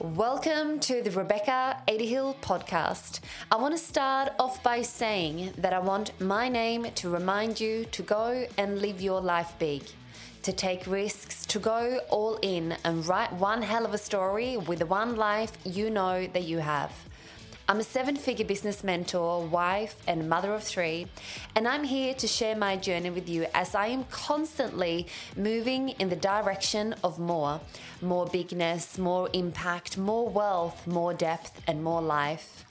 Welcome to the Rebecca Adehill podcast. I want to start off by saying that I want my name to remind you to go and live your life big, to take risks, to go all in and write one hell of a story with the one life you know that you have. I'm a seven figure business mentor, wife, and mother of three, and I'm here to share my journey with you as I am constantly moving in the direction of more more bigness, more impact, more wealth, more depth, and more life.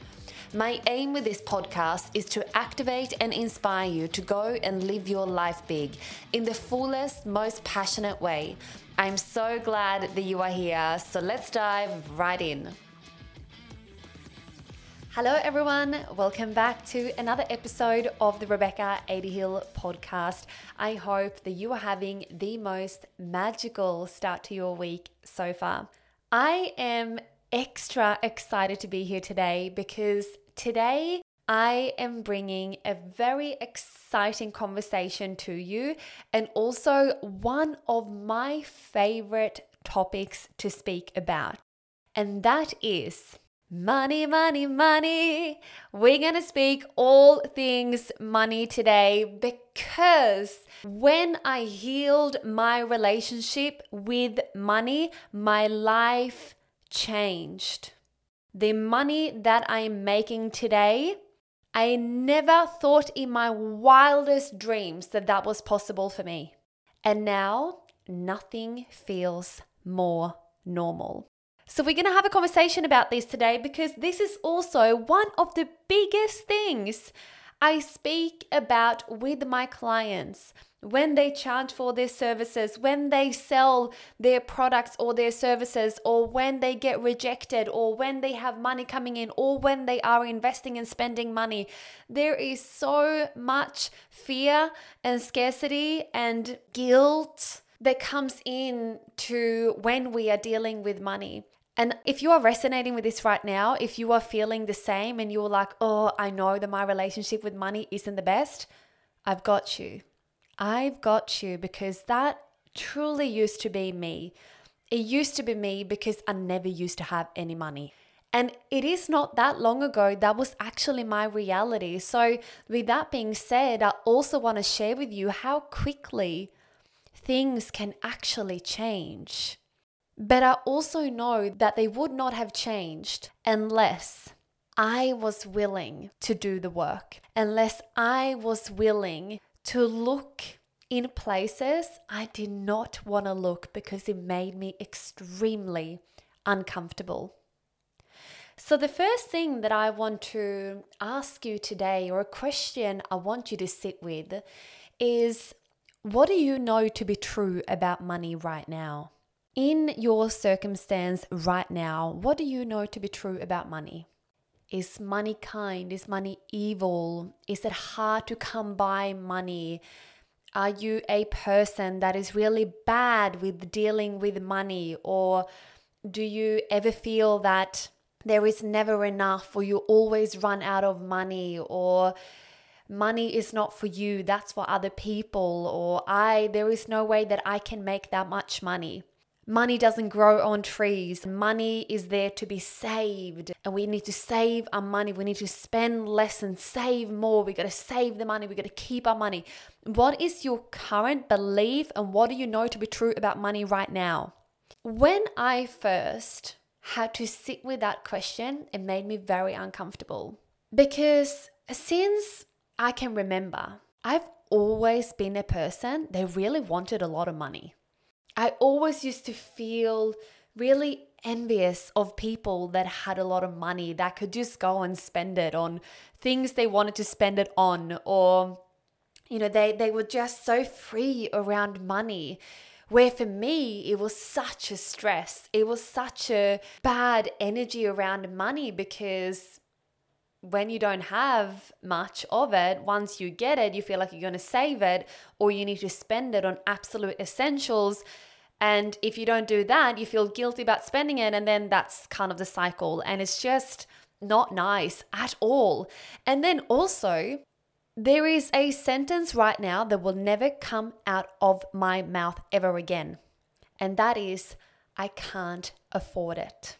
My aim with this podcast is to activate and inspire you to go and live your life big in the fullest, most passionate way. I'm so glad that you are here, so let's dive right in. Hello, everyone. Welcome back to another episode of the Rebecca Adehill podcast. I hope that you are having the most magical start to your week so far. I am extra excited to be here today because today I am bringing a very exciting conversation to you and also one of my favorite topics to speak about. And that is Money, money, money. We're going to speak all things money today because when I healed my relationship with money, my life changed. The money that I'm making today, I never thought in my wildest dreams that that was possible for me. And now nothing feels more normal. So, we're going to have a conversation about this today because this is also one of the biggest things I speak about with my clients when they charge for their services, when they sell their products or their services, or when they get rejected, or when they have money coming in, or when they are investing and spending money. There is so much fear and scarcity and guilt that comes in to when we are dealing with money. And if you are resonating with this right now, if you are feeling the same and you're like, oh, I know that my relationship with money isn't the best, I've got you. I've got you because that truly used to be me. It used to be me because I never used to have any money. And it is not that long ago that was actually my reality. So, with that being said, I also want to share with you how quickly things can actually change. But I also know that they would not have changed unless I was willing to do the work, unless I was willing to look in places I did not want to look because it made me extremely uncomfortable. So, the first thing that I want to ask you today, or a question I want you to sit with, is what do you know to be true about money right now? In your circumstance right now, what do you know to be true about money? Is money kind? Is money evil? Is it hard to come by money? Are you a person that is really bad with dealing with money? Or do you ever feel that there is never enough, or you always run out of money, or money is not for you, that's for other people, or I, there is no way that I can make that much money? Money doesn't grow on trees. Money is there to be saved. And we need to save our money. We need to spend less and save more. We got to save the money. We got to keep our money. What is your current belief and what do you know to be true about money right now? When I first had to sit with that question, it made me very uncomfortable because since I can remember, I've always been a person that really wanted a lot of money. I always used to feel really envious of people that had a lot of money that could just go and spend it on things they wanted to spend it on or you know they they were just so free around money. Where for me it was such a stress. It was such a bad energy around money because when you don't have much of it, once you get it, you feel like you're going to save it or you need to spend it on absolute essentials. And if you don't do that, you feel guilty about spending it. And then that's kind of the cycle. And it's just not nice at all. And then also, there is a sentence right now that will never come out of my mouth ever again. And that is, I can't afford it.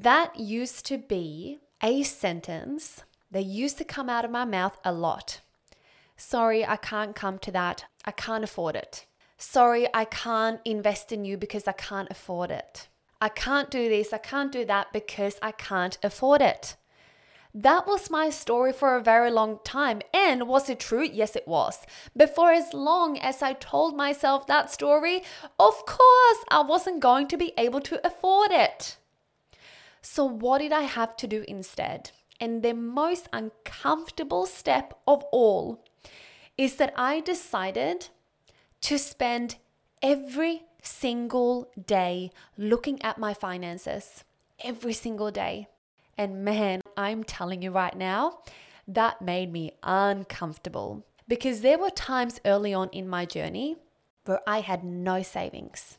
That used to be a sentence that used to come out of my mouth a lot. Sorry, I can't come to that. I can't afford it. Sorry, I can't invest in you because I can't afford it. I can't do this, I can't do that because I can't afford it. That was my story for a very long time. And was it true? Yes, it was. But for as long as I told myself that story, of course, I wasn't going to be able to afford it. So, what did I have to do instead? And the most uncomfortable step of all is that I decided to spend every single day looking at my finances. Every single day. And man, I'm telling you right now, that made me uncomfortable because there were times early on in my journey where I had no savings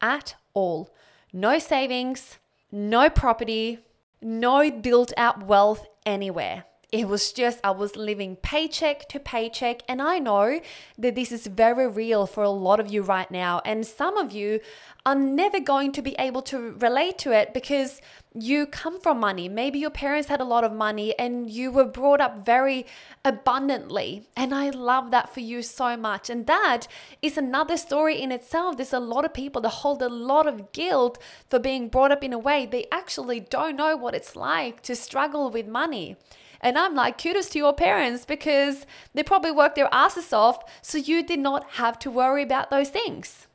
at all. No savings, no property, no built out wealth anywhere. It was just, I was living paycheck to paycheck. And I know that this is very real for a lot of you right now. And some of you are never going to be able to relate to it because you come from money. Maybe your parents had a lot of money and you were brought up very abundantly. And I love that for you so much. And that is another story in itself. There's a lot of people that hold a lot of guilt for being brought up in a way they actually don't know what it's like to struggle with money. And I'm like, kudos to your parents because they probably worked their asses off so you did not have to worry about those things.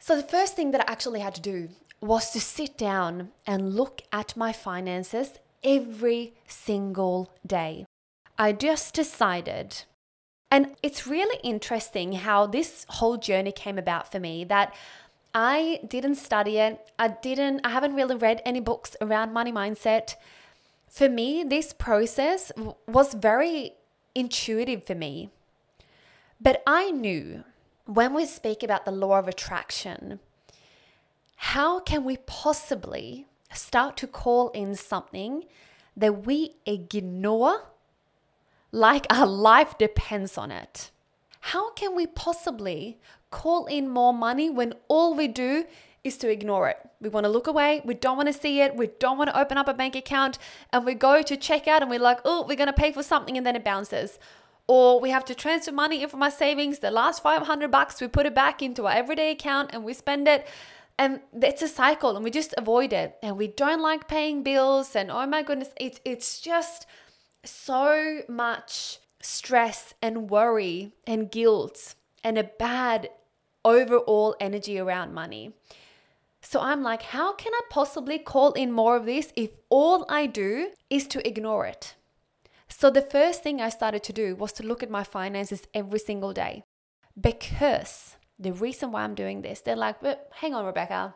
So, the first thing that I actually had to do was to sit down and look at my finances every single day. I just decided, and it's really interesting how this whole journey came about for me that I didn't study it. I didn't, I haven't really read any books around money mindset. For me, this process was very intuitive for me. But I knew when we speak about the law of attraction, how can we possibly start to call in something that we ignore like our life depends on it? How can we possibly call in more money when all we do is to ignore it? We want to look away, we don't want to see it, we don't want to open up a bank account, and we go to check out and we're like, oh, we're going to pay for something and then it bounces or we have to transfer money in from our savings the last 500 bucks we put it back into our everyday account and we spend it and it's a cycle and we just avoid it and we don't like paying bills and oh my goodness it's it's just so much stress and worry and guilt and a bad overall energy around money. So I'm like, how can I possibly call in more of this if all I do is to ignore it? So the first thing I started to do was to look at my finances every single day because the reason why I'm doing this, they're like, but hang on, Rebecca,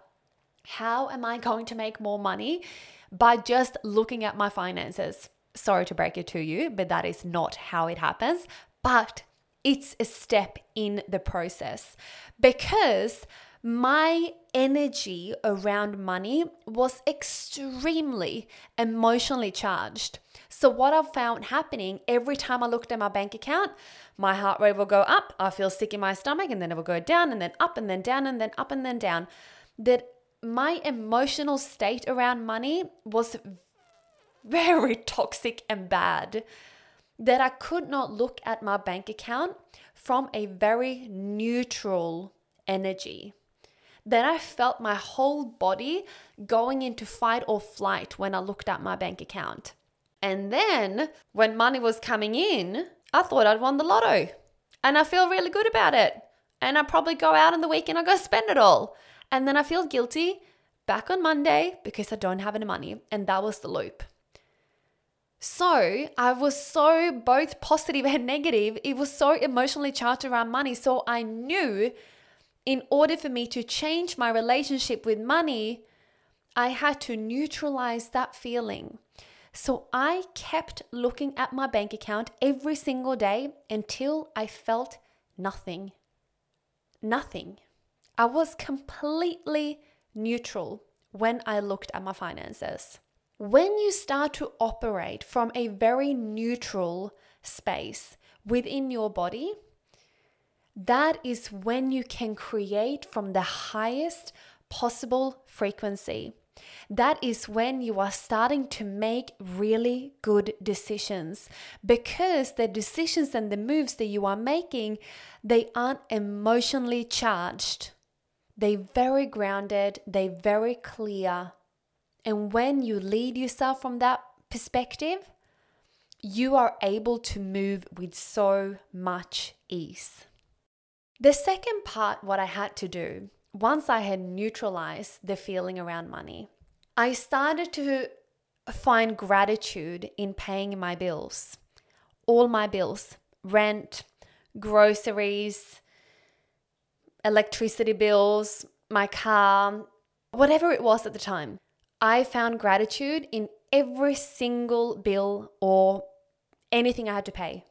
how am I going to make more money by just looking at my finances? Sorry to break it to you, but that is not how it happens. But it's a step in the process because my energy around money was extremely emotionally charged. So, what I've found happening every time I looked at my bank account, my heart rate will go up, I feel sick in my stomach, and then it will go down, and then up, and then down, and then up, and then down. That my emotional state around money was very toxic and bad. That I could not look at my bank account from a very neutral energy then I felt my whole body going into fight or flight when I looked at my bank account. And then when money was coming in, I thought I'd won the lotto. And I feel really good about it. And I probably go out on the weekend, I go spend it all. And then I feel guilty back on Monday because I don't have any money. And that was the loop. So I was so both positive and negative. It was so emotionally charged around money. So I knew in order for me to change my relationship with money, I had to neutralize that feeling. So I kept looking at my bank account every single day until I felt nothing. Nothing. I was completely neutral when I looked at my finances. When you start to operate from a very neutral space within your body, that is when you can create from the highest possible frequency. That is when you are starting to make really good decisions because the decisions and the moves that you are making, they aren't emotionally charged. They very grounded, they very clear. And when you lead yourself from that perspective, you are able to move with so much ease. The second part, what I had to do once I had neutralized the feeling around money, I started to find gratitude in paying my bills, all my bills, rent, groceries, electricity bills, my car, whatever it was at the time. I found gratitude in every single bill or anything I had to pay.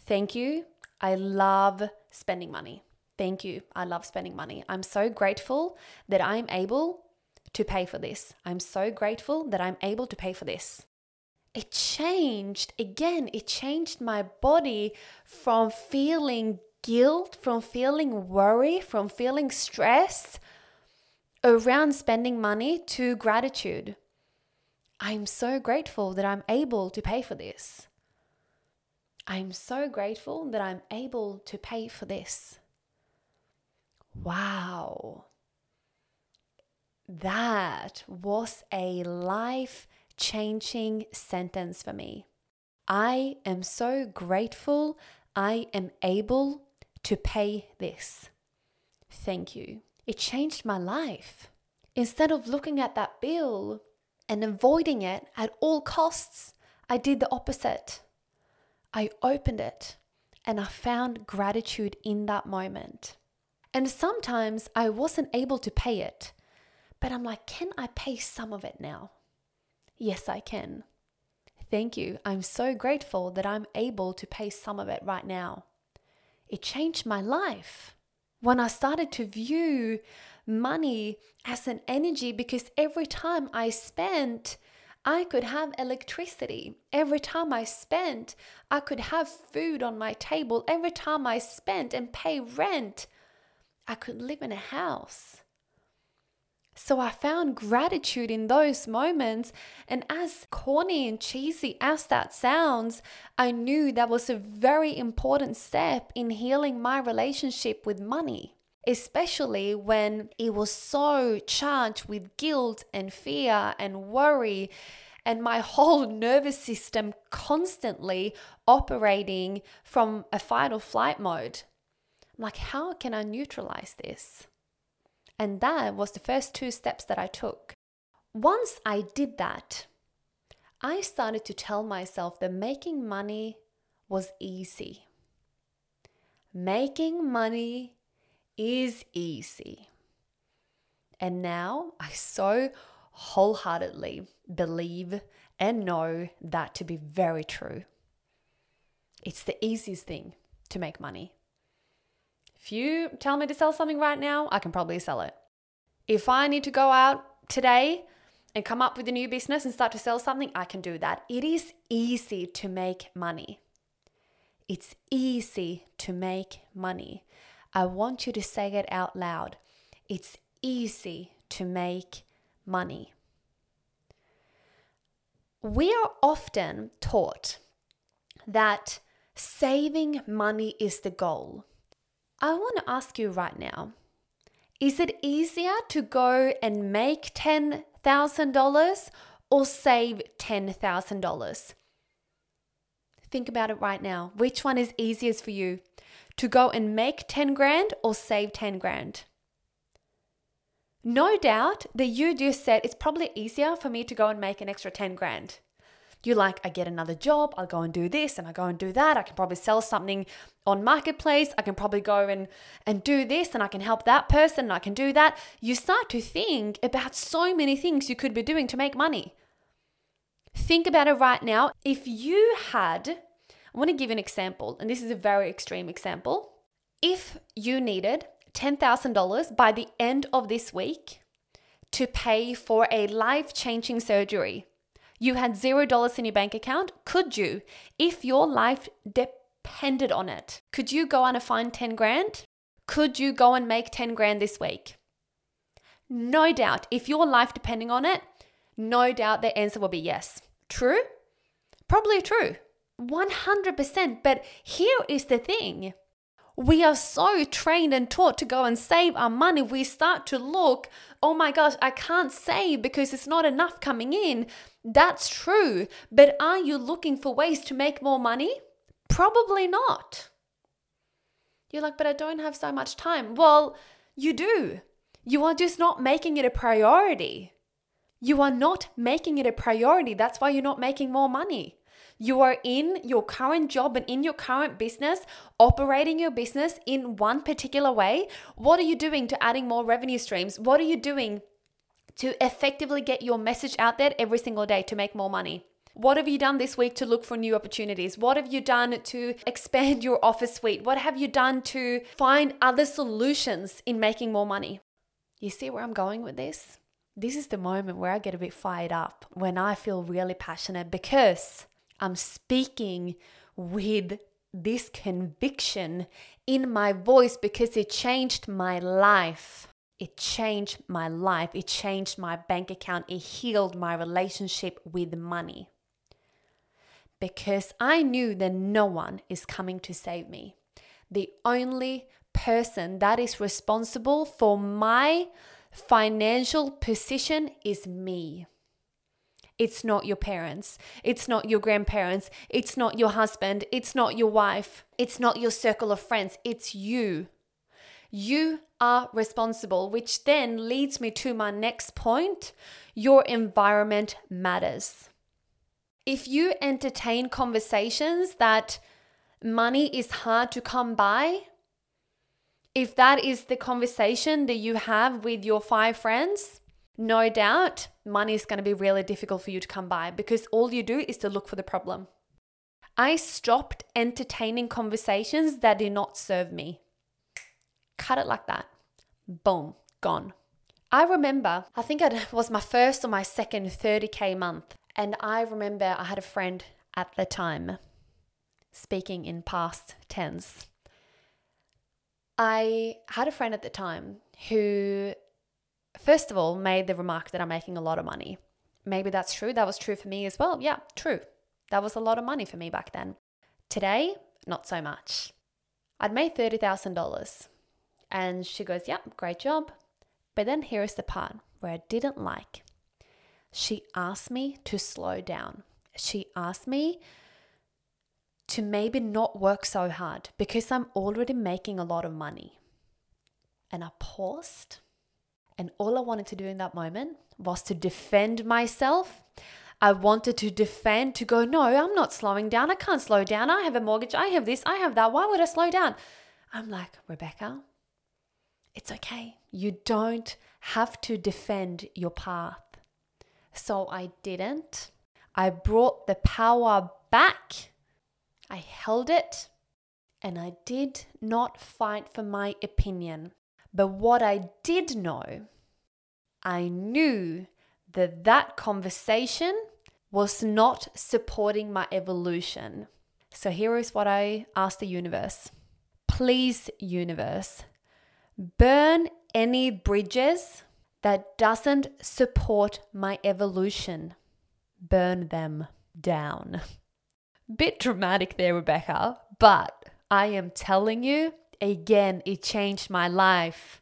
Thank you. I love spending money. Thank you. I love spending money. I'm so grateful that I'm able to pay for this. I'm so grateful that I'm able to pay for this. It changed, again, it changed my body from feeling guilt, from feeling worry, from feeling stress around spending money to gratitude. I'm so grateful that I'm able to pay for this. I'm so grateful that I'm able to pay for this. Wow. That was a life changing sentence for me. I am so grateful I am able to pay this. Thank you. It changed my life. Instead of looking at that bill and avoiding it at all costs, I did the opposite. I opened it and I found gratitude in that moment. And sometimes I wasn't able to pay it, but I'm like, can I pay some of it now? Yes, I can. Thank you. I'm so grateful that I'm able to pay some of it right now. It changed my life when I started to view money as an energy because every time I spent, I could have electricity. Every time I spent, I could have food on my table. Every time I spent and pay rent, I could live in a house. So I found gratitude in those moments. And as corny and cheesy as that sounds, I knew that was a very important step in healing my relationship with money, especially when it was so charged with guilt and fear and worry. And my whole nervous system constantly operating from a fight or flight mode. I'm like, how can I neutralize this? And that was the first two steps that I took. Once I did that, I started to tell myself that making money was easy. Making money is easy. And now I so wholeheartedly believe and know that to be very true. It's the easiest thing to make money. If you tell me to sell something right now, I can probably sell it. If I need to go out today and come up with a new business and start to sell something, I can do that. It is easy to make money. It's easy to make money. I want you to say it out loud. It's easy to make money. We are often taught that saving money is the goal. I want to ask you right now is it easier to go and make $10,000 or save $10,000? Think about it right now. Which one is easiest for you? To go and make 10 grand or save 10 grand? No doubt that you just said it's probably easier for me to go and make an extra 10 grand. You like, I get another job, I'll go and do this and I go and do that. I can probably sell something on marketplace. I can probably go and, and do this and I can help that person and I can do that. You start to think about so many things you could be doing to make money. Think about it right now. If you had, I want to give an example, and this is a very extreme example. If you needed $10,000 by the end of this week to pay for a life changing surgery, you had zero dollars in your bank account, could you, if your life depended on it, could you go on and find 10 grand? Could you go and make 10 grand this week? No doubt. If your life depending on it, no doubt the answer will be yes. True? Probably true. 100%. But here is the thing we are so trained and taught to go and save our money. We start to look, oh my gosh, I can't save because it's not enough coming in. That's true. But are you looking for ways to make more money? Probably not. You're like, but I don't have so much time. Well, you do. You are just not making it a priority. You are not making it a priority. That's why you're not making more money. You are in your current job and in your current business, operating your business in one particular way. What are you doing to adding more revenue streams? What are you doing to effectively get your message out there every single day to make more money? What have you done this week to look for new opportunities? What have you done to expand your office suite? What have you done to find other solutions in making more money? You see where I'm going with this? This is the moment where I get a bit fired up when I feel really passionate because I'm speaking with this conviction in my voice because it changed my life. It changed my life. It changed my bank account. It healed my relationship with money. Because I knew that no one is coming to save me. The only person that is responsible for my financial position is me. It's not your parents. It's not your grandparents. It's not your husband. It's not your wife. It's not your circle of friends. It's you. You are responsible, which then leads me to my next point your environment matters. If you entertain conversations that money is hard to come by, if that is the conversation that you have with your five friends, no doubt money is going to be really difficult for you to come by because all you do is to look for the problem. I stopped entertaining conversations that did not serve me. Cut it like that. Boom, gone. I remember, I think it was my first or my second 30K month. And I remember I had a friend at the time, speaking in past tense. I had a friend at the time who first of all, made the remark that I'm making a lot of money. Maybe that's true. That was true for me as well. Yeah, true. That was a lot of money for me back then. Today, not so much. I'd made $30,000. And she goes, Yep, yeah, great job. But then here is the part where I didn't like. She asked me to slow down. She asked me to maybe not work so hard because I'm already making a lot of money. And I paused and all I wanted to do in that moment was to defend myself. I wanted to defend, to go, no, I'm not slowing down. I can't slow down. I have a mortgage. I have this. I have that. Why would I slow down? I'm like, Rebecca, it's okay. You don't have to defend your path. So I didn't. I brought the power back. I held it and I did not fight for my opinion. But what I did know, I knew that that conversation was not supporting my evolution. So here is what I asked the universe Please, universe, burn any bridges that doesn't support my evolution. Burn them down. Bit dramatic there, Rebecca, but I am telling you, again, it changed my life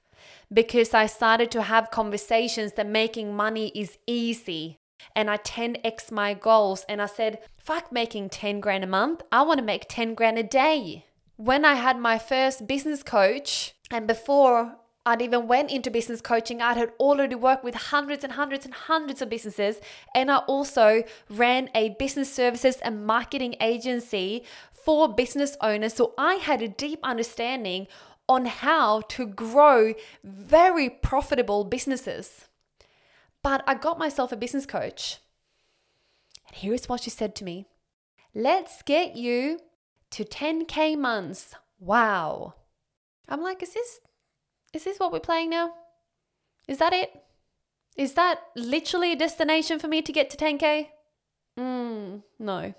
because I started to have conversations that making money is easy. And I 10x my goals. And I said, fuck making 10 grand a month. I want to make 10 grand a day. When I had my first business coach, and before I'd even went into business coaching, I had already worked with hundreds and hundreds and hundreds of businesses. And I also ran a business services and marketing agency for business owners. So I had a deep understanding on how to grow very profitable businesses. But I got myself a business coach. And here's what she said to me Let's get you to 10K months. Wow. I'm like, is this is this what we're playing now? Is that it? Is that literally a destination for me to get to 10K? Mm, no.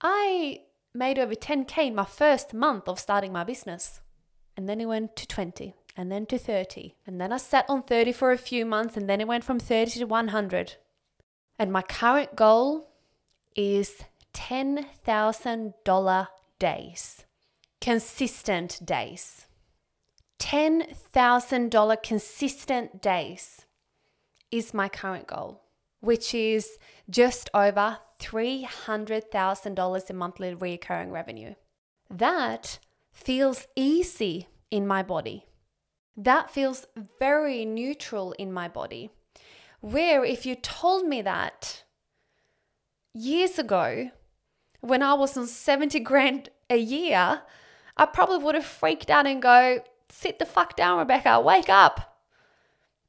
I made over 10K in my first month of starting my business. And then it went to 20 and then to 30. And then I sat on 30 for a few months and then it went from 30 to 100. And my current goal is $10,000 days, consistent days. $10,000 consistent days is my current goal, which is just over $300,000 in monthly recurring revenue. That feels easy in my body. That feels very neutral in my body. Where if you told me that years ago, when I was on 70 grand a year, I probably would have freaked out and go, sit the fuck down, Rebecca, wake up.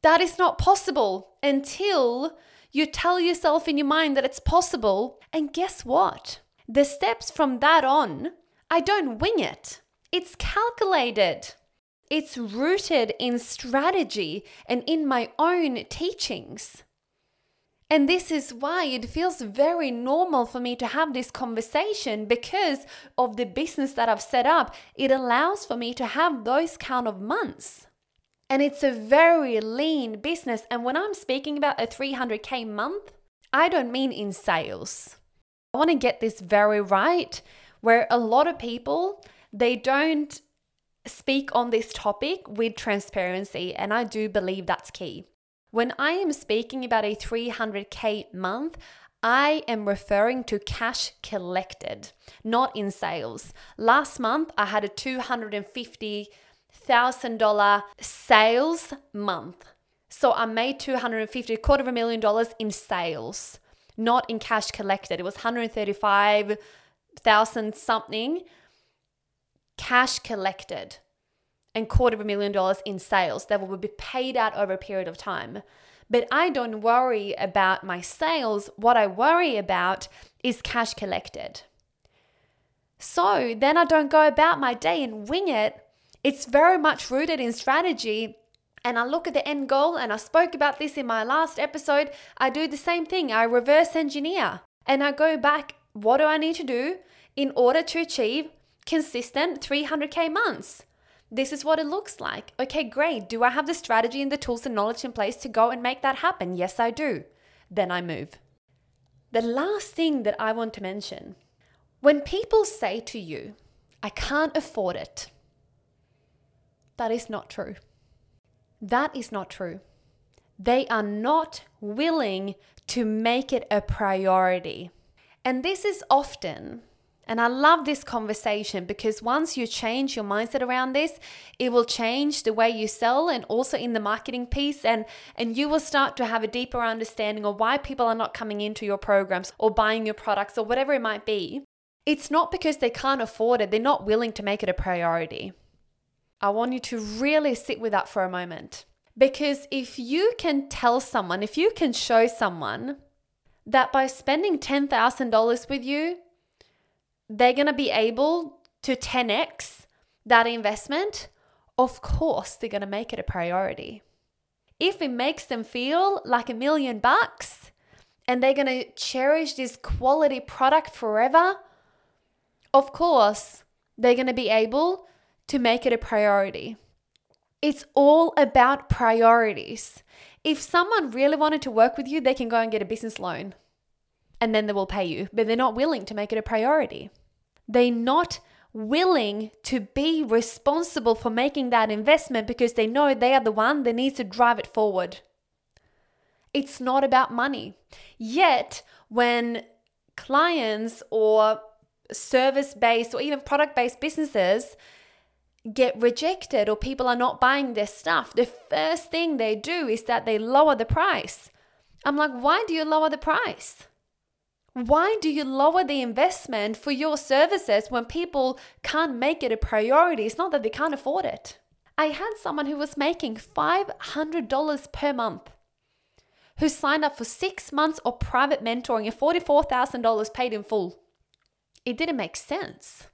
That is not possible until you tell yourself in your mind that it's possible. And guess what? The steps from that on, I don't wing it. It's calculated. It's rooted in strategy and in my own teachings. And this is why it feels very normal for me to have this conversation because of the business that I've set up. It allows for me to have those count of months. And it's a very lean business. And when I'm speaking about a 300K month, I don't mean in sales. I want to get this very right, where a lot of people, they don't speak on this topic with transparency. And I do believe that's key. When I am speaking about a 300K month, I am referring to cash collected, not in sales. Last month, I had a 250 $1,000 sales month. So I made 250, quarter of a million dollars in sales, not in cash collected. It was 135,000 something cash collected and quarter of a million dollars in sales that will be paid out over a period of time. But I don't worry about my sales. What I worry about is cash collected. So then I don't go about my day and wing it it's very much rooted in strategy. And I look at the end goal, and I spoke about this in my last episode. I do the same thing. I reverse engineer and I go back. What do I need to do in order to achieve consistent 300K months? This is what it looks like. Okay, great. Do I have the strategy and the tools and knowledge in place to go and make that happen? Yes, I do. Then I move. The last thing that I want to mention when people say to you, I can't afford it, that is not true. That is not true. They are not willing to make it a priority. And this is often, and I love this conversation because once you change your mindset around this, it will change the way you sell and also in the marketing piece and and you will start to have a deeper understanding of why people are not coming into your programs or buying your products or whatever it might be. It's not because they can't afford it, they're not willing to make it a priority. I want you to really sit with that for a moment. Because if you can tell someone, if you can show someone that by spending $10,000 with you, they're going to be able to 10x that investment, of course they're going to make it a priority. If it makes them feel like a million bucks and they're going to cherish this quality product forever, of course they're going to be able to make it a priority. It's all about priorities. If someone really wanted to work with you, they can go and get a business loan and then they will pay you, but they're not willing to make it a priority. They're not willing to be responsible for making that investment because they know they are the one that needs to drive it forward. It's not about money. Yet, when clients or service based or even product based businesses get rejected or people are not buying their stuff, the first thing they do is that they lower the price. I'm like, why do you lower the price? Why do you lower the investment for your services when people can't make it a priority? It's not that they can't afford it. I had someone who was making $500 per month who signed up for six months of private mentoring and $44,000 paid in full. It didn't make sense.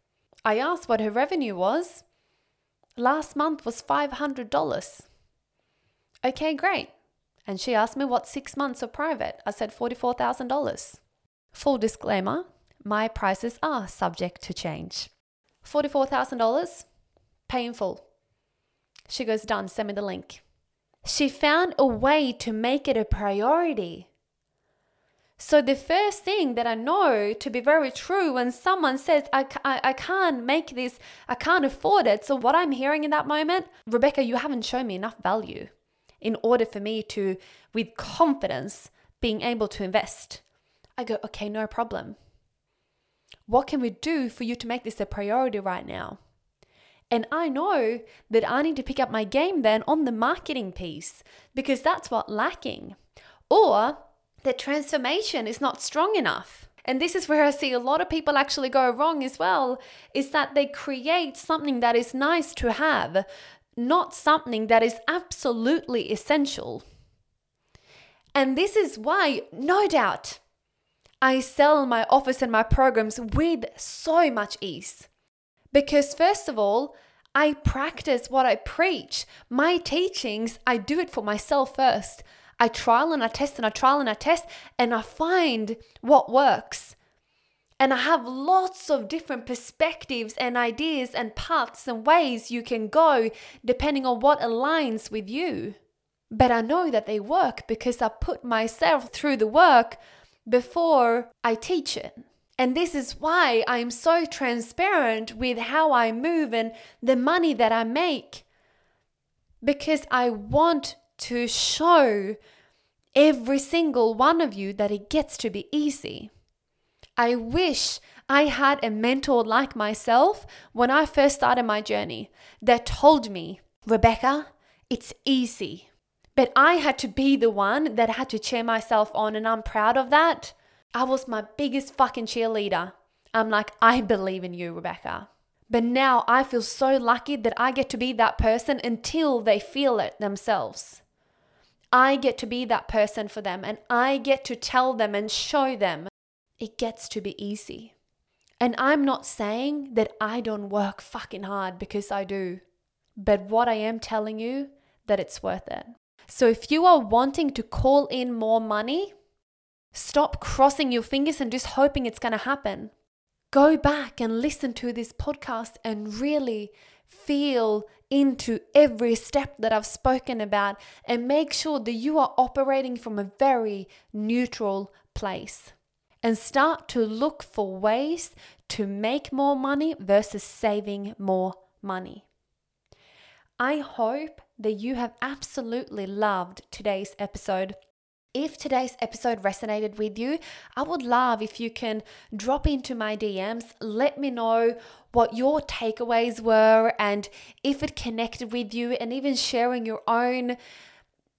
I asked what her revenue was. Last month was $500. Okay, great. And she asked me what six months of private. I said $44,000. Full disclaimer my prices are subject to change. $44,000, painful. She goes, Done, send me the link. She found a way to make it a priority. So, the first thing that I know to be very true when someone says, I, I, I can't make this, I can't afford it. So, what I'm hearing in that moment, Rebecca, you haven't shown me enough value in order for me to, with confidence, being able to invest. I go, okay, no problem. What can we do for you to make this a priority right now? And I know that I need to pick up my game then on the marketing piece because that's what lacking. Or the transformation is not strong enough. And this is where I see a lot of people actually go wrong as well is that they create something that is nice to have, not something that is absolutely essential. And this is why, no doubt, I sell my office and my programs with so much ease. Because, first of all, I practice what I preach. My teachings, I do it for myself first. I trial and I test and I trial and I test and I find what works. And I have lots of different perspectives and ideas and paths and ways you can go depending on what aligns with you. But I know that they work because I put myself through the work before I teach it. And this is why I'm so transparent with how I move and the money that I make. Because I want to show every single one of you that it gets to be easy. I wish I had a mentor like myself when I first started my journey that told me, Rebecca, it's easy. But I had to be the one that had to cheer myself on, and I'm proud of that. I was my biggest fucking cheerleader. I'm like, I believe in you, Rebecca. But now I feel so lucky that I get to be that person until they feel it themselves. I get to be that person for them and I get to tell them and show them it gets to be easy. And I'm not saying that I don't work fucking hard because I do. But what I am telling you that it's worth it. So if you are wanting to call in more money, stop crossing your fingers and just hoping it's going to happen. Go back and listen to this podcast and really feel into every step that I've spoken about and make sure that you are operating from a very neutral place. And start to look for ways to make more money versus saving more money. I hope that you have absolutely loved today's episode. If today's episode resonated with you, I would love if you can drop into my DMs, let me know what your takeaways were and if it connected with you, and even sharing your own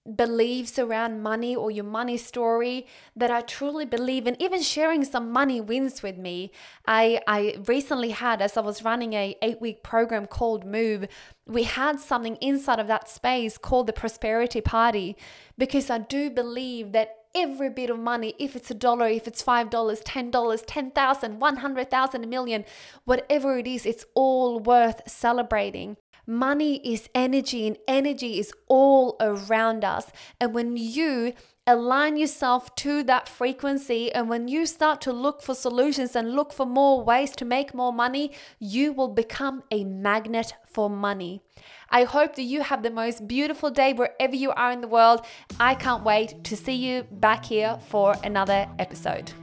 beliefs around money or your money story that I truly believe in even sharing some money wins with me. I I recently had as I was running a 8-week program called Move, we had something inside of that space called the prosperity party because I do believe that every bit of money, if it's a dollar, if it's $5, $10, ten thousand, one hundred thousand, a million, whatever it is, it's all worth celebrating. Money is energy, and energy is all around us. And when you align yourself to that frequency, and when you start to look for solutions and look for more ways to make more money, you will become a magnet for money. I hope that you have the most beautiful day wherever you are in the world. I can't wait to see you back here for another episode.